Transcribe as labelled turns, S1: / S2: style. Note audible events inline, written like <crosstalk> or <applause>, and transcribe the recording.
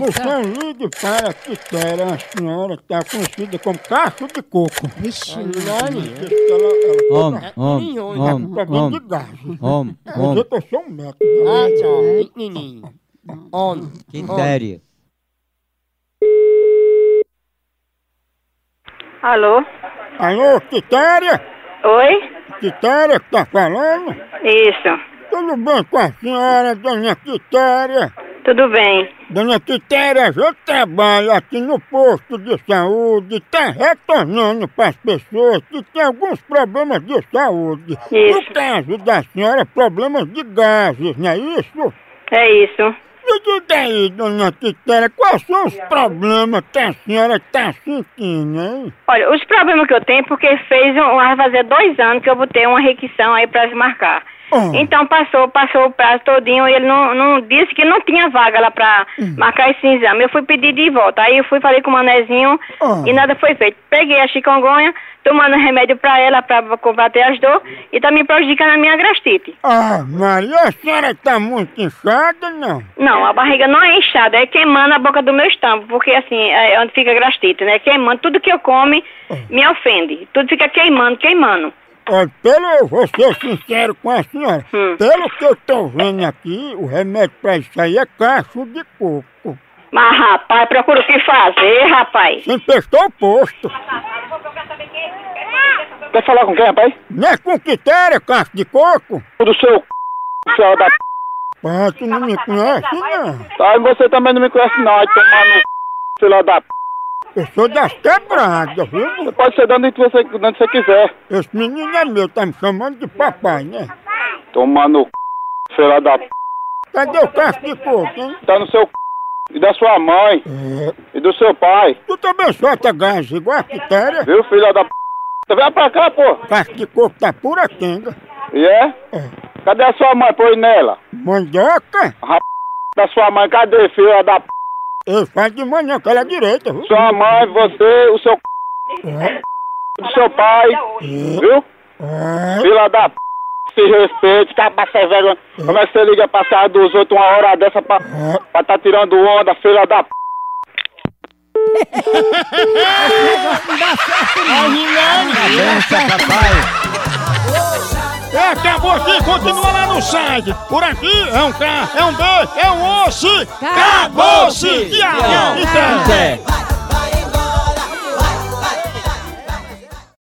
S1: Moção ligue para Quitéria, a senhora está conhecida como cacho de coco.
S2: Vixe,
S1: Diz que ela, ela
S3: Homem, homem,
S1: tá
S3: homem,
S1: com problema de
S3: homem,
S1: gás.
S3: homem,
S1: eu
S3: homem.
S1: tô só um metro. né?
S2: Ah, tchau.
S4: Pequenininho. On.
S3: Quitéria.
S5: Alô?
S1: Alô, Quitéria?
S5: Oi?
S1: Quitéria que tá falando?
S5: Isso.
S1: Tudo bem com a senhora, dona Quitéria?
S5: Tudo bem.
S1: Dona Quitéria, eu trabalho aqui no posto de saúde, tá retornando para as pessoas que têm alguns problemas de saúde.
S5: Isso.
S1: No caso da senhora, problemas de gases, não é isso?
S5: É isso.
S1: Me diga aí, dona Quitéria, quais são os problemas que a senhora está sentindo, hein?
S5: Olha, os problemas que eu tenho, porque fez um, vai fazer dois anos que eu botei uma requisição aí pra marcar.
S1: Ah.
S5: Então passou, passou o prazo todinho e ele não, não disse que não tinha vaga lá pra marcar esse exame. Eu fui pedir de volta. Aí eu fui, falei com o manezinho
S1: Ah.
S5: e nada foi feito. Peguei a chikungunya, tomando remédio pra ela pra combater as dores e tá me prejudicando a minha gastrite.
S1: Ah, Maria, a senhora está muito inchada, não?
S5: Não, a barriga não é inchada, é queimando a boca do meu estômago, porque assim, é onde fica a gastrite, né? Queimando, tudo que eu come me ofende. Tudo fica queimando, queimando.
S1: Olha, pelo, eu vou ser sincero com a senhora,
S5: Hum.
S1: pelo que eu tô vendo aqui, o remédio pra isso aí é cacho de coco.
S5: Mas, rapaz, procura o que fazer, rapaz.
S1: Você emprestou o posto.
S6: Quer falar com quem, rapaz?
S1: Não é com quitéria, cacho de coco?
S6: Do seu c... seu da p...
S1: Ah, tu não me conhece, não.
S6: Tá, e você também não me conhece não, aí tomando c... filho da p...
S1: Eu sou das quebradas, viu?
S6: Você pode ser dando onde você, de onde você quiser.
S1: Esse menino é meu, tá me chamando de papai, né?
S6: Tomando c... filho da p...
S1: Cadê o cacho de coco, hein?
S6: Tá no seu c... e da sua mãe
S1: É,
S6: e do seu pai.
S1: tu também solta gás igual a quitéria?
S6: Viu, filho da p... Você vem pra cá, pô.
S1: Cacho de coco tá pura quenga.
S6: E é?
S1: É.
S6: Cadê a sua mãe? Põe nela.
S1: Mandioca?
S6: A p... da sua mãe, cadê, filho da p...
S1: Eu faço de manhã, que ela é direita, viu?
S6: Sua mãe, você, o seu c...
S1: É,
S6: do seu pai. Viu?
S1: é.
S6: Fila da p... Se respeite, capa sem vergonha. Como é que você liga pra sair dos outros uma hora dessa pra, pra tá tirando onda, filha da p... <laughs>
S3: Benção, papai.
S1: É, acabou aqui, continua lá no site. Por aqui é um K, é um B, é um osso. Acabou-se!